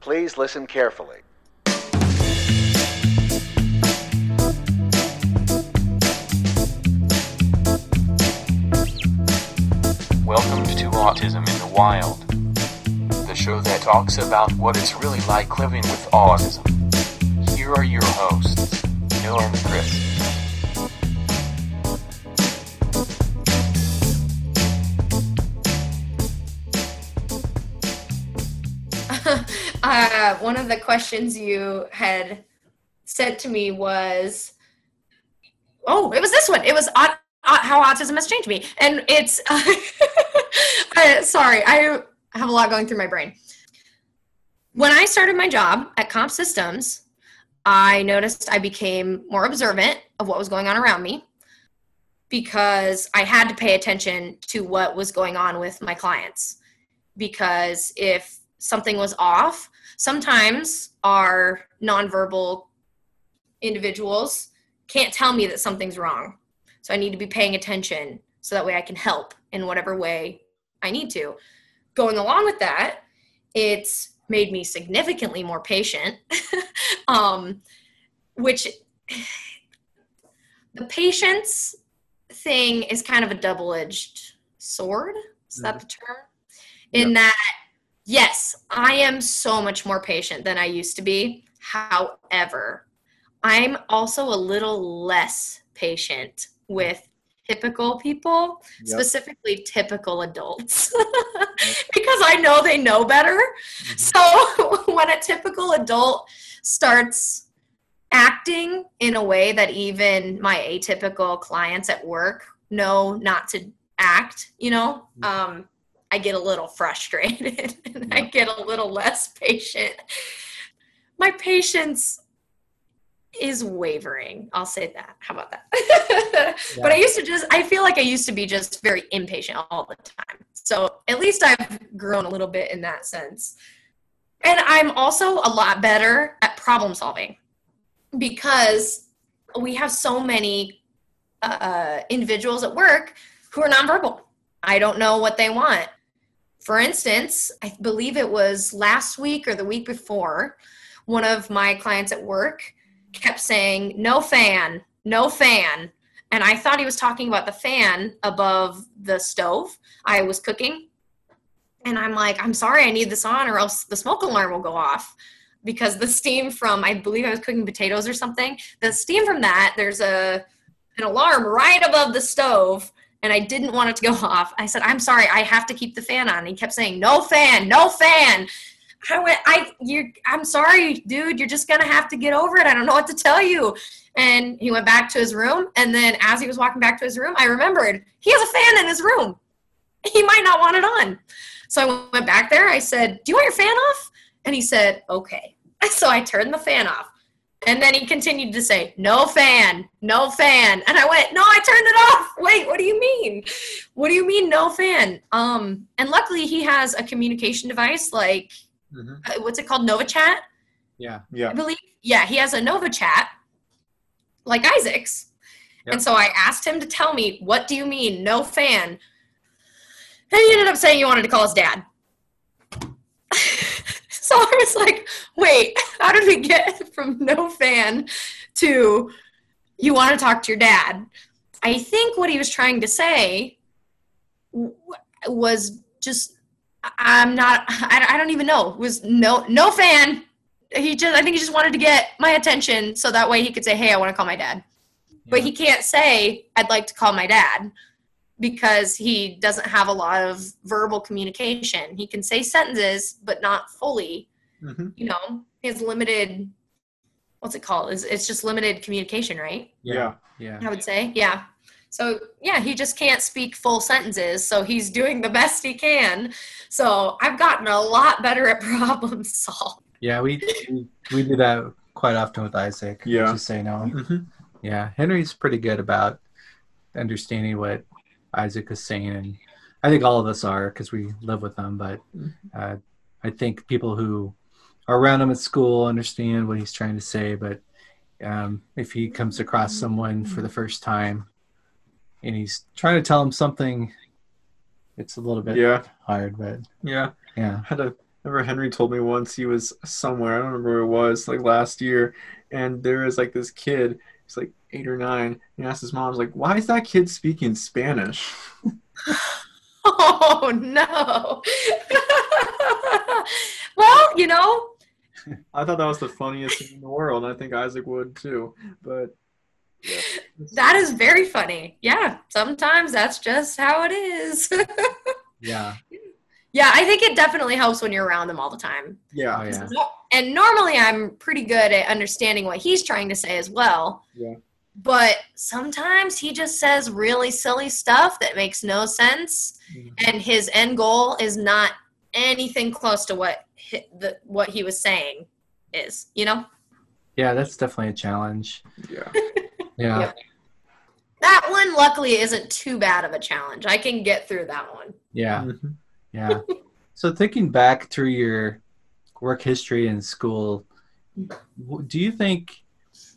Please listen carefully. Welcome to Autism in the Wild, the show that talks about what it's really like living with autism. Here are your hosts, Noah and Chris. Uh, one of the questions you had said to me was, "Oh, it was this one. It was how autism has changed me," and it's. uh, sorry, I have a lot going through my brain. When I started my job at Comp Systems, I noticed I became more observant of what was going on around me because I had to pay attention to what was going on with my clients. Because if something was off, sometimes our nonverbal individuals can't tell me that something's wrong. So I need to be paying attention so that way I can help in whatever way I need to. Going along with that, it's made me significantly more patient, um, which the patience thing is kind of a double edged sword. Is that the term? In that, yes, I am so much more patient than I used to be. However, I'm also a little less patient with typical people, Yep. specifically typical adults, because I know they know better. So when a typical adult starts acting in a way that even my atypical clients at work know not to act, you know, um, I get a little frustrated and I get a little less patient. My patience is wavering. I'll say that. How about that? But I used to just, I feel like I used to be just very impatient all the time. So at least I've grown a little bit in that sense. And I'm also a lot better at problem solving because we have so many uh, individuals at work who are nonverbal. I don't know what they want. For instance, I believe it was last week or the week before, one of my clients at work kept saying, No fan, no fan. And I thought he was talking about the fan above the stove I was cooking. And I'm like, I'm sorry, I need this on, or else the smoke alarm will go off. Because the steam from, I believe I was cooking potatoes or something, the steam from that, there's a an alarm right above the stove and I didn't want it to go off. I said, "I'm sorry, I have to keep the fan on." He kept saying, "No fan, no fan." I went, "I you I'm sorry, dude, you're just to have to get over it. I don't know what to tell you." And he went back to his room, and then as he was walking back to his room, I remembered, he has a fan in his room. He might not want it on. So I went back there. I said, "Do you want your fan off?" And he said, "Okay." So I turned the fan off. And then he continued to say, No fan, no fan. And I went, No, I turned it off. Wait, what do you mean? What do you mean, no fan? Um, and luckily he has a communication device like Mhm. uh, what's it called? Nova Chat, Yeah. I Yeah. believe. Yeah, he has a Nova Chat like Isaac's. Yep. And so I asked him to tell me, what do you mean, no fan? And he ended up saying he wanted to call his dad. so I was like, wait, how did we get from no fan to you want to talk to your dad? I think what he was trying to say was just, I'm not, I I don't even know, was no, no fan. He just, I think he just wanted to get my attention so that way he could say, hey, I want to call my dad. But he can't say, I'd like to call my dad because he doesn't have a lot of verbal communication. He can say sentences, but not fully. Mhm. You know, he has limited, what's it called? It's, it's just limited communication, right? Yeah. Yeah. I would say, yeah. So, yeah, he just can't speak full sentences. So, he's doing the best he can. So, I've gotten a lot better at problem solving. Yeah, we, we we do that quite often with Isaac. Yeah. Just say no. Mhm. Yeah, Henry's pretty good about understanding what Isaac is saying, and I think all of us are because we live with him. But uh, I think people who are around him at school understand what he's trying to say. But um, if he comes across someone for the first time and he's trying to tell him something, it's a little bit Yeah. hard. But Yeah. yeah, Had a remember Henry told me once he was somewhere. I don't remember where it was, like last year, and there was like this kid. He's like eight or nine. He asks his mom, like, "Why is that kid speaking Spanish?" Oh no. well, you know, I thought that was the funniest thing in the world, and I think Isaac would too. But yeah, that is very funny. Yeah, sometimes that's just how it is. Yeah. yeah, I think it definitely helps when you're around them all the time. yeah, Oh yeah. And normally I'm pretty good at understanding what he's trying to say as well. yeah, But sometimes he just says really silly stuff that makes no sense, Mhm. and his end goal is not anything close to what hi, the, what he was saying is. You know, Yeah, that's definitely a challenge. yeah. Yeah. Yep. that one luckily isn't too bad of a challenge. I can get through that one. Yeah. Mhm. Yeah. so thinking back through your work history in school, do you think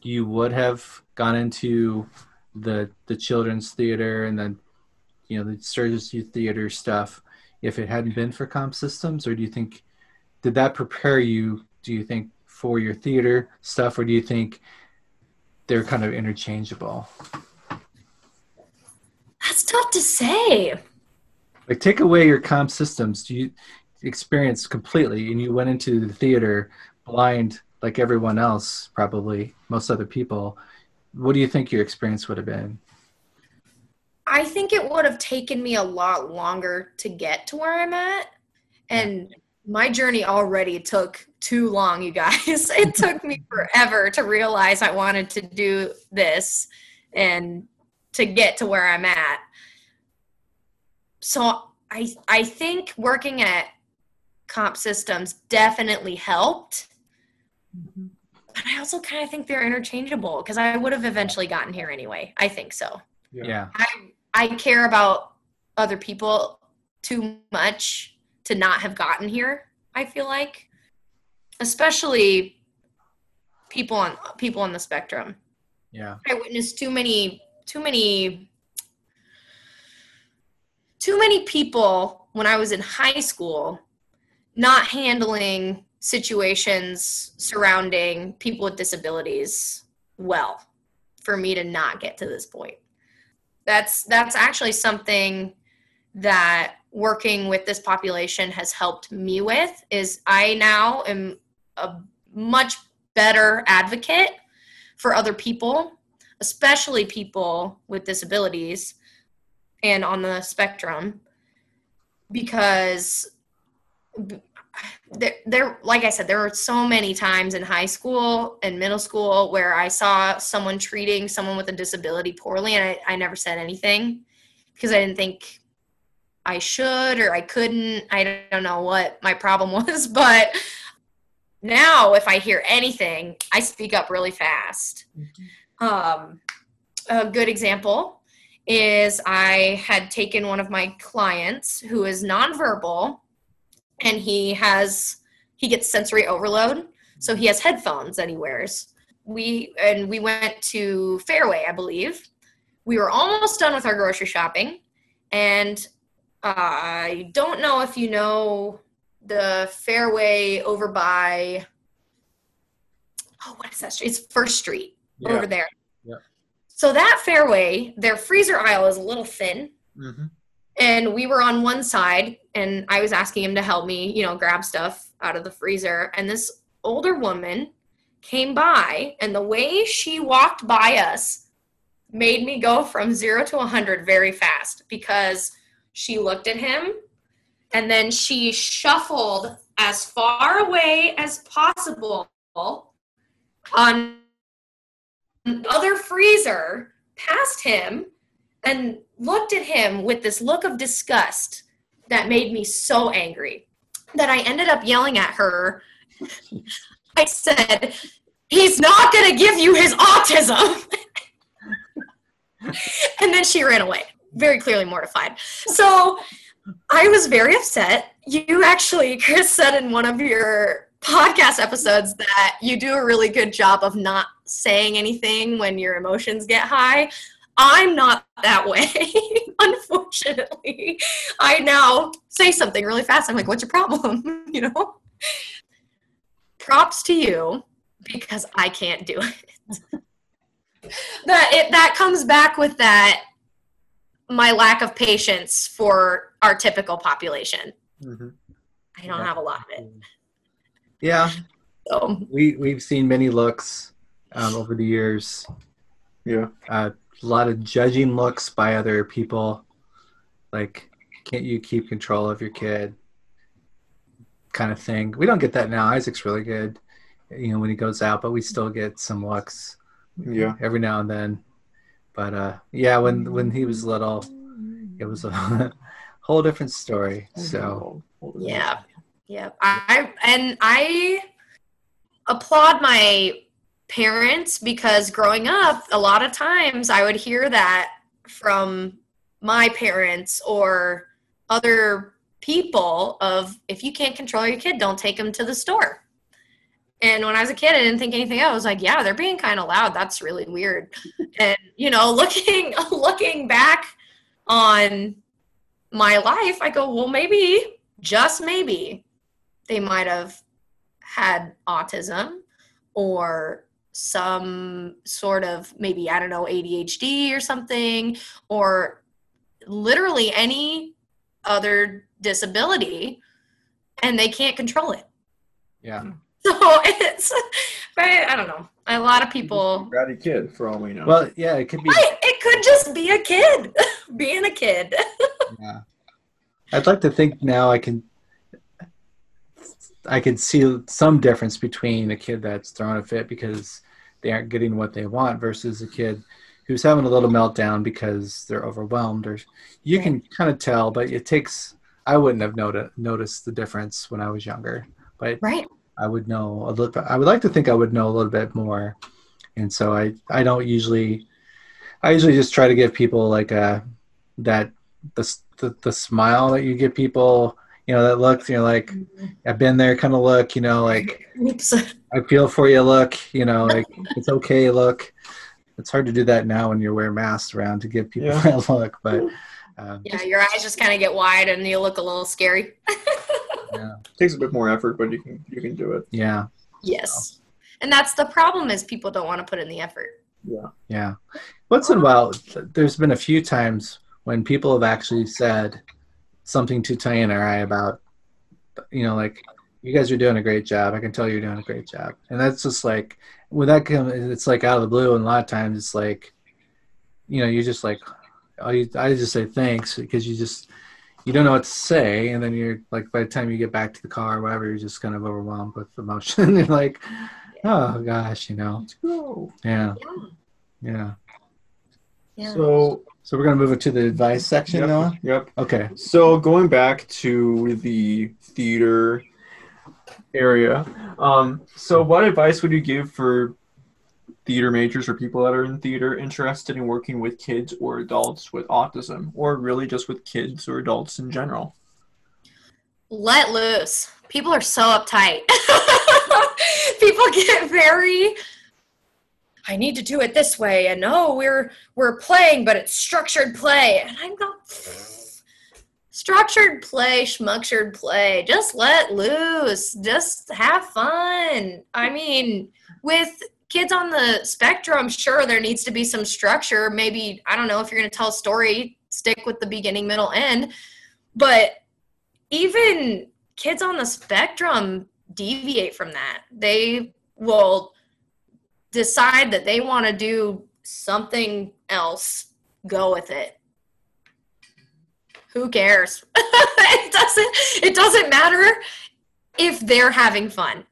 you would have gone into the the children's theater and then you know the Youth Theater stuff if it hadn't been for comp systems, or do you think did that prepare you? Do you think for your theater stuff, or do you think they're kind of interchangeable? That's tough to say. Like take away your comp systems do you experience completely and you went into the theater blind like everyone else probably most other people what do you think your experience would have been I think it would have taken me a lot longer to get to where I'm at. And my journey already took too long, you guys. it took me forever to realize I wanted to do this and to get to where I'm at. So I I think working at comp systems definitely helped. Mm-hmm. But I also kind of think they're interchangeable because I would have eventually gotten here anyway. I think so. yeah I I care about other people too much to not have gotten here. I feel like, especially people on people on the spectrum. yeah I witnessed too many too many too many people when I was in high school not handling situations surrounding people with disabilities well for me to not get to this point. That's that's actually something that working with this population has helped me with is I now am a much better advocate for other people, especially people with disabilities and on the spectrum because there, there like i said there were so many times in high school and middle school where i saw someone treating someone with a disability poorly and i, I never said anything because i didn't think i should or i couldn't. I don't know what my problem was but now if i hear anything i speak up really fast. Um, a good example is I had taken one of my clients who is nonverbal and he has he gets sensory overload so he has headphones that he wears we and we went to fairway i believe we were almost done with our grocery shopping and uh, i don't know if you know the fairway over by oh what is that street it's first street Yeah. over there. So that fairway, their freezer aisle is a little thin, Mhm. and we were on one side, and I was asking him to help me, you know, grab stuff out of the freezer, and this older woman came by, and the way she walked by us made me go from zero to a 100 very fast because she looked at him and then she shuffled as far away as possible on other freezer passed him and looked at him with this look of disgust that made me so angry that I ended up yelling at her. I said, He's not going to give you his autism. and then she ran away, very clearly mortified. So I was very upset. You actually, Chris, said in one of your podcast episodes that you do a really good job of not saying anything when your emotions get high. I'm not that way, unfortunately. I now say something really fast. I'm like, what's your problem? you know? Props to you because I can't do it. that it that comes back with that my lack of patience for our typical population. hmm I don't have a lot of it. Yeah, So we we've seen many looks um, over the years. Yeah. Uh, a lot of judging looks by other people, like "Can't you keep control of your kid?" kind of thing. We don't get that now. Isaac's really good, you know, when he goes out, but we still get some looks Yeah. every now and then. But uh, yeah, when when he was little, it was a whole different story. So Yeah. Yeah. I and I applaud my parents because growing up, a lot of times I would hear that from my parents or other people of if you can't control your kid, don't take them to the store. And when I was a kid, I didn't think anything. else. I was like, yeah, they're being kind of loud. That's really weird. and you know, looking looking back on my life, I go, well, maybe, just maybe, they might have had autism or some sort of maybe, I don't know, ADHD or something, or literally any other disability, and they can't control it. yeah, hmm. So it's, I, I don't know. A lot of people, Bratty kid, for all we know. well, yeah, it could be. Right, it could just be a kid being a kid. Yeah. I'd like to think now I can I can see some difference between a kid that's throwing a fit because they aren't getting what they want versus a kid who's having a little meltdown because they're overwhelmed or you can kind of tell but it takes I wouldn't have noti- noticed the difference when I was younger but Right. I would know a little bit I would like to think I would know a little bit more and so I I don't usually I usually just try to give people like a that the the, the smile that you give people you know that look you're like I've been there kind of look you know like Oops. I feel for you look you know like it's okay look it's hard to do that now when you're wearing masks around to give people Yeah. that look but um, Yeah, your eyes just kind of get wide and you look a little scary. yeah takes a bit more effort, but you can you can do it. yeah Yes. And that's the problem is people don't want to put in the effort. Yeah. Yeah. Once in a while, there's been a few times when people have actually said something to Tayana or I about, you know, like, you guys are doing a great job. I can tell you're doing a great job. And that's just like, when that comes, it's like out of the blue. And a lot of times it's like, you know, you're just like, oh, I just say thanks because you just, you don't know what to say. And then you're like, by the time you get back to the car or whatever, you're just kind of overwhelmed with emotion. you're like, oh gosh, you know, Let's go. yeah. Yeah. Yeah. So So we're gonna move it to the advice section yep, now. yep. Okay. So going back to the theater area, um, so what advice would you give for theater majors or people that are in theater interested in working with kids or adults with autism, or really just with kids or adults in general? Let loose. People are so uptight. People get very I need to do it this way and oh we're we're playing but it's structured play and I'm going structured play, schmuctured play. Just let loose. Just have fun. I mean, with kids on the spectrum, sure, there needs to be some structure. Maybe, I don't know, if you're going to tell a story, stick with the beginning, middle, end. But even kids on the spectrum deviate from that. They will decide that they want to do something else, go with it. Who cares? It doesn't it doesn't matter if they're having fun.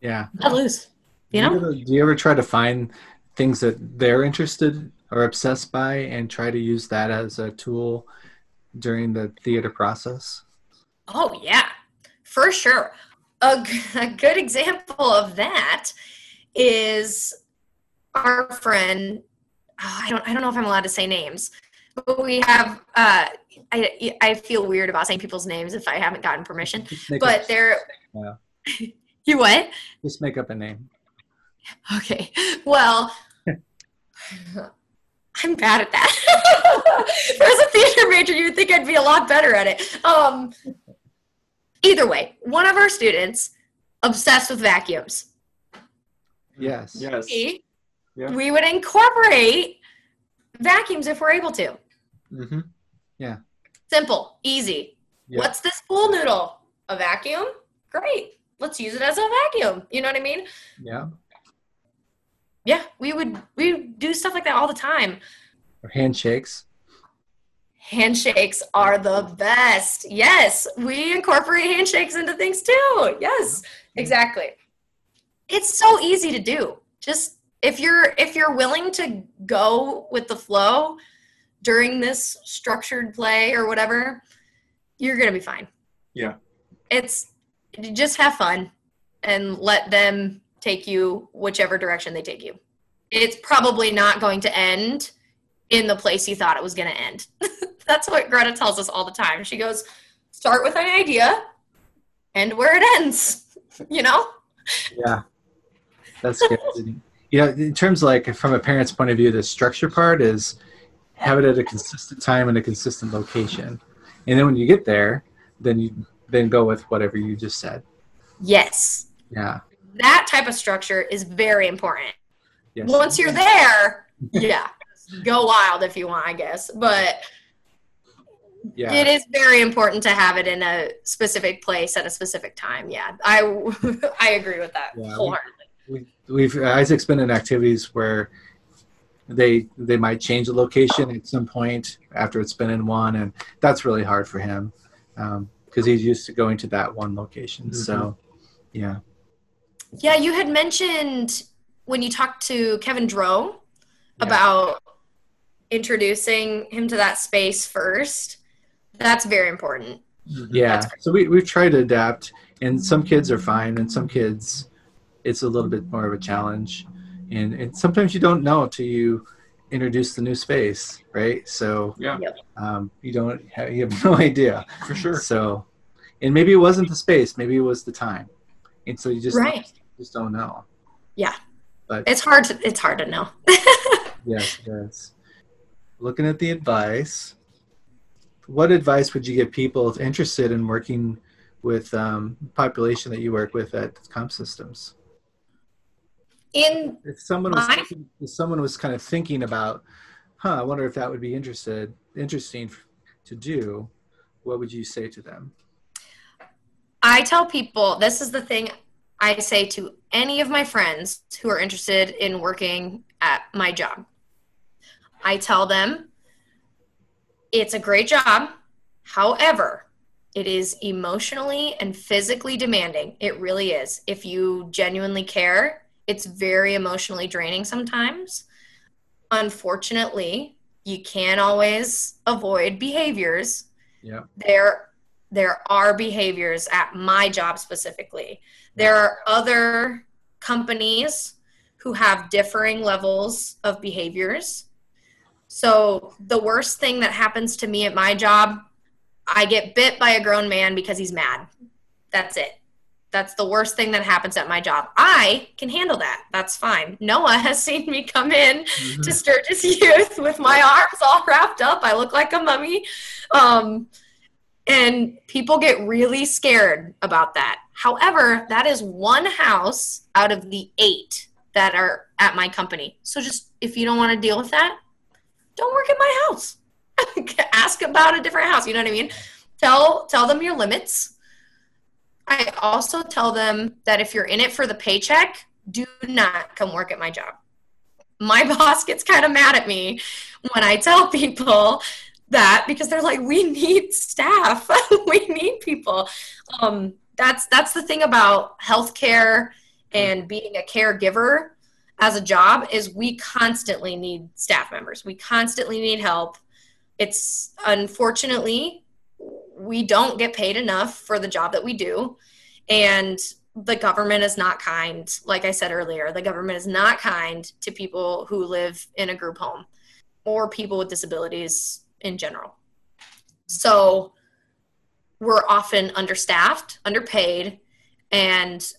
Yeah. let loose you Do know? ever, do you ever try to find things that they're interested or obsessed by and try to use that as a tool during the theater process? oh yeah for sure. A, g- a good example of that is our friend oh, i don't i don't know if i'm allowed to say names but we have uh i i feel weird about saying people's names if i haven't gotten permission but they're Yeah. you what just make up a name. Okay. Well, I'm bad at that. if I was a theater major, you'd think I'd be a lot better at it. Um, either way, one of our students obsessed with vacuums. Yes. Yes. We, Yeah. we would incorporate vacuums if we're able to. Mm-hmm. Yeah. Simple, easy. Yeah. What's this pool noodle? A vacuum? Great. Let's use it as a vacuum. You know what I mean? Yeah. Yeah, we would we do stuff like that all the time. Or handshakes. Handshakes are the best. Yes, we incorporate handshakes into things too. Yes, exactly. It's so easy to do. Just if you're if you're willing to go with the flow during this structured play or whatever, you're going to be fine. Yeah. It's just have fun and let them take you whichever direction they take you. It's probably not going to end in the place you thought it was going to end. That's what Greta tells us all the time. She goes, start with an idea, end where it ends. You know? Yeah. That's good. you know, in terms of like from a parent's point of view, the structure part is have it at a consistent time and a consistent location. And then when you get there, then you then go with whatever you just said. Yes. Yeah. That type of structure is very important. Yes. Once you're there, yeah, go wild if you want, I guess. But yeah. it is very important to have it in a specific place at a specific time. Yeah, I I agree with that Yeah, wholeheartedly. We, we've Isaac's been in activities where they they might change the location at some point after it's been in one, and that's really hard for him um, because he's used to going to that one location. So, mm-hmm. yeah, Yeah, you had mentioned when you talked to Kevin Drow Yeah. about introducing him to that space first. That's very important. yeah. That's So we we've tried to adapt, and some kids are fine, and some kids it's a little bit more of a challenge, and and sometimes you don't know till you introduce the new space, right? So Yeah, um, you don't have, you have no idea. for sure. So, and maybe it wasn't the space, maybe it was the time, and so you just Right. just don't know. Yeah, but it's hard to it's hard to know. Yes, yes. Looking at the advice, what advice would you give people if interested in working with um, population that you work with at Comp Systems? In If someone was My- thinking, if someone was kind of thinking about, huh, I wonder if that would be interested interesting to do, what would you say to them? I tell people this is the thing I say to any of my friends who are interested in working at my job. I tell them it's a great job. However, it is emotionally and physically demanding. It really is. If you genuinely care, it's very emotionally draining sometimes. Unfortunately, you can't always avoid behaviors. Yeah. there there are behaviors at my job specifically. There are other companies who have differing levels of behaviors. So the worst thing that happens to me at my job i get bit by a grown man because he's mad. That's it that's the worst thing that happens at my job i can handle that that's fine noah has seen me come in to Sturgis Youth with my arms all wrapped up. I look like a mummy. Um, and people get really scared about that. However, that is one house out of the eight that are at my company. So just if you don't want to deal with that, don't work at my house. Ask about a different house. You know what I mean? Tell tell them your limits. I also tell them that if you're in it for the paycheck, do not come work at my job my boss gets kind of mad at me when I tell people that because they're like, we need staff, we need people. Um, that's that's the thing about healthcare and being a caregiver as a job is we constantly need staff members. We constantly need help. It's unfortunately we don't get paid enough for the job that we do, and the government is not kind. Like I said earlier, the government is not kind to people who live in a group home or people with disabilities in general. So we're often understaffed, underpaid, and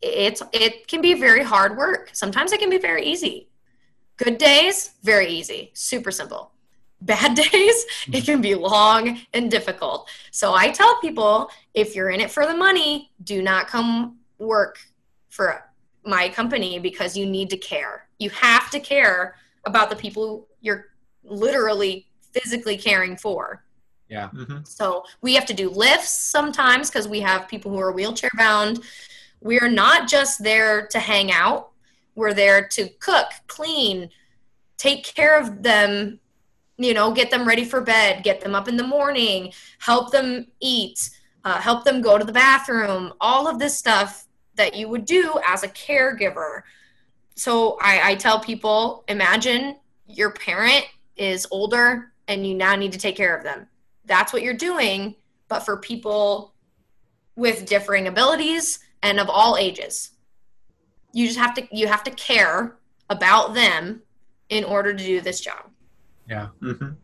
it's it can be very hard work. Sometimes it can be very easy. Good days, very easy, super simple. Bad days, it can be long and difficult. So I tell people if you're in it for the money, do not come work for my company because you need to care. You have to care about the people you're literally physically caring for. Yeah. Mhm. So we have to do lifts sometimes because we have people who are wheelchair bound. We're not just there to hang out, we're there to cook, clean, take care of them, you know, get them ready for bed, get them up in the morning, help them eat, uh, help them go to the bathroom, all of this stuff that you would do as a caregiver. So I, I tell people imagine your parent is older and you now need to take care of them. That's what you're doing but for people with differing abilities and of all ages. You just have to you have to care about them in order to do this job Yeah. Mhm.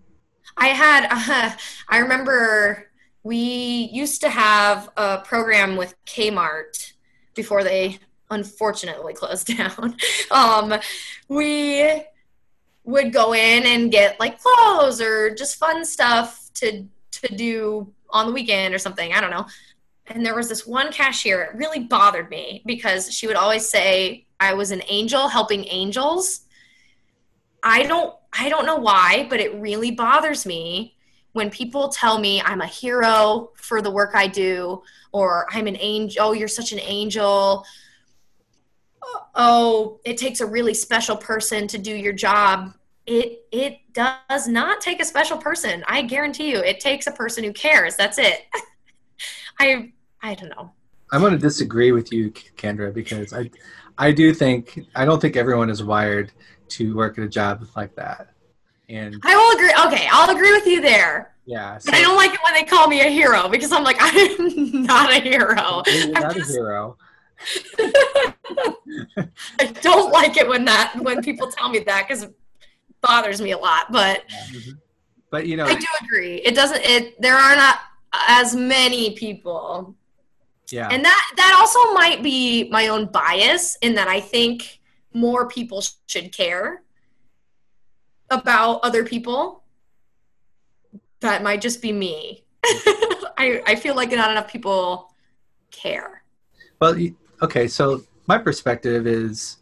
i had uh, i remember we used to have a program with kmart before they unfortunately closed down um, we would go in and get like clothes or just fun stuff to to do on the weekend or something. I don't know. And there was this one cashier, it really bothered me because she would always say I was an angel helping angels. I don't I don't know why, but it really bothers me when people tell me I'm a hero for the work I do or I'm an angel, oh you're such an angel. Oh, it takes a really special person to do your job. It it does not take a special person. I guarantee you it takes a person who cares. That's it. I i don't know I'm going to disagree with you, Kendra, because I, I do think I don't think everyone is wired to work at a job like that. And i will agree okay i'll agree with you there yeah, so but i don't like it when they call me a hero because i'm like i'm not a hero you're I'm not a hero. i don't like it when that when people tell me that because it bothers me a lot but mm-hmm. But you know, i do agree it doesn't it there are not as many people yeah, and that that also might be my own bias in that i think more people sh- should care about other people that might just be me I, I feel like not enough people care Well, okay. So my perspective is,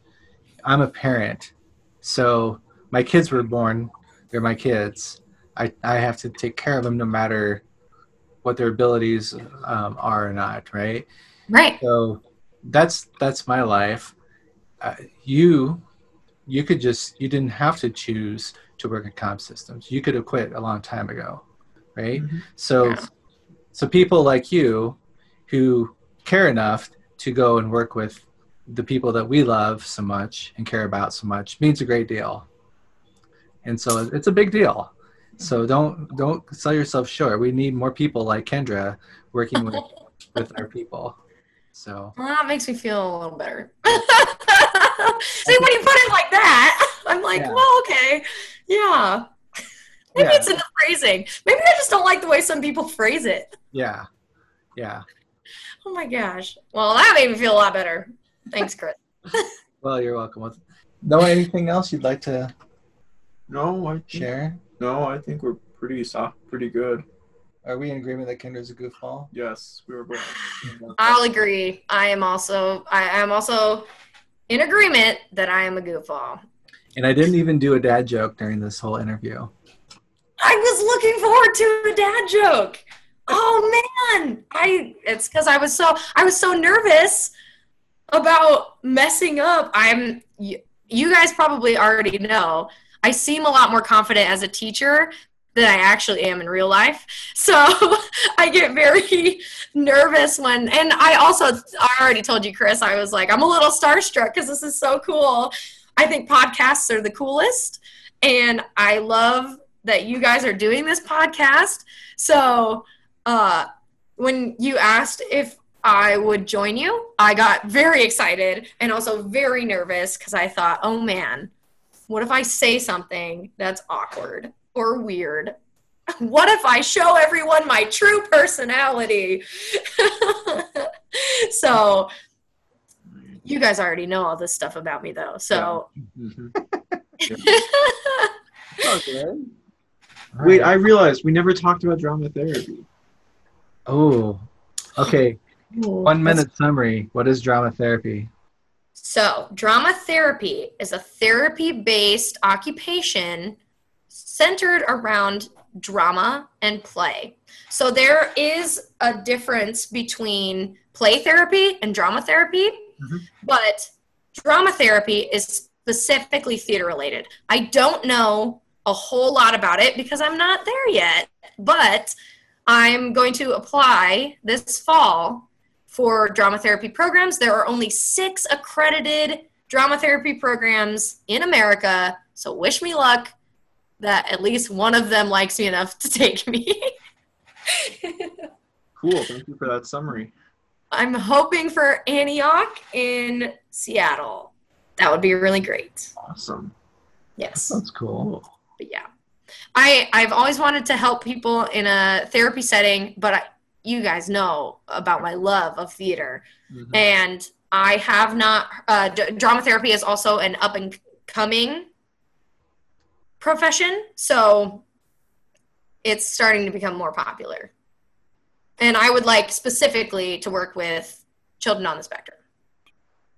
I'm a parent, so my kids were born. They're my kids. I I have to take care of them no matter what their abilities um, are or not. Right. right So that's that's my life. Uh, you you could just you didn't have to choose to work in comp systems. You could have quit a long time ago, right? Mhm. So Yeah. so people like you who care enough to go and work with the people that we love so much and care about so much means a great deal. And so it's a big deal. So don't don't sell yourself short. We need more people like Kendra working with with our people. So well, that makes me feel a little better see when you put it like that i'm like Yeah. well okay yeah maybe Yeah. it's in the phrasing maybe i just don't like the way some people phrase it yeah. Yeah. Oh my gosh. Well, that made me feel a lot better. Thanks, Chris. Well, you're welcome. Noah, anything else you'd like to No, I think, share? no, I think we're pretty soft, pretty good. Are we in agreement that Kendra's a goofball? Yes, we were both. I'll agree. I am also I am also in agreement that I am a goofball. And I didn't even do a dad joke during this whole interview. I was looking forward to a dad joke. Oh man. I it's cuz I was so I was so nervous about messing up. I'm you, you guys probably already know. I seem a lot more confident as a teacher than I actually am in real life. So I get very nervous when, and I also, I already told you, Chris, I was like, I'm a little starstruck because this is so cool. I think podcasts are the coolest. And I love that you guys are doing this podcast. So uh, when you asked if I would join you, I got very excited and also very nervous because I thought, oh man, what if I say something that's awkward or weird? What if I show everyone my true personality? so, you guys already know all this stuff about me, though. So, Mhm. Okay. Wait, I realized we never talked about drama therapy. Oh, okay. One minute summary. What is drama therapy? So, drama therapy is a therapy based occupation centered around drama and play. So, there is a difference between play therapy and drama therapy, Mhm. but drama therapy is specifically theater related. I don't know a whole lot about it because I'm not there yet, but I'm going to apply this fall for drama therapy programs. There are only six accredited drama therapy programs in America. So wish me luck that at least one of them likes me enough to take me. Cool. Thank you for that summary. I'm hoping for Antioch in Seattle. That would be really great. Awesome. Yes. That's cool. But yeah. I I've always wanted to help people in a therapy setting, but I, you guys know about my love of theater. Mhm. and I have not. Uh, d- drama therapy is also an up and coming profession, so it's starting to become more popular. And I would like specifically to work with children on the spectrum.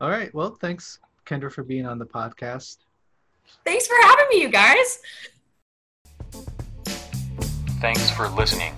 All right. Well, thanks, Kendra, for being on the podcast. Thanks for having me, you guys. Thanks for listening.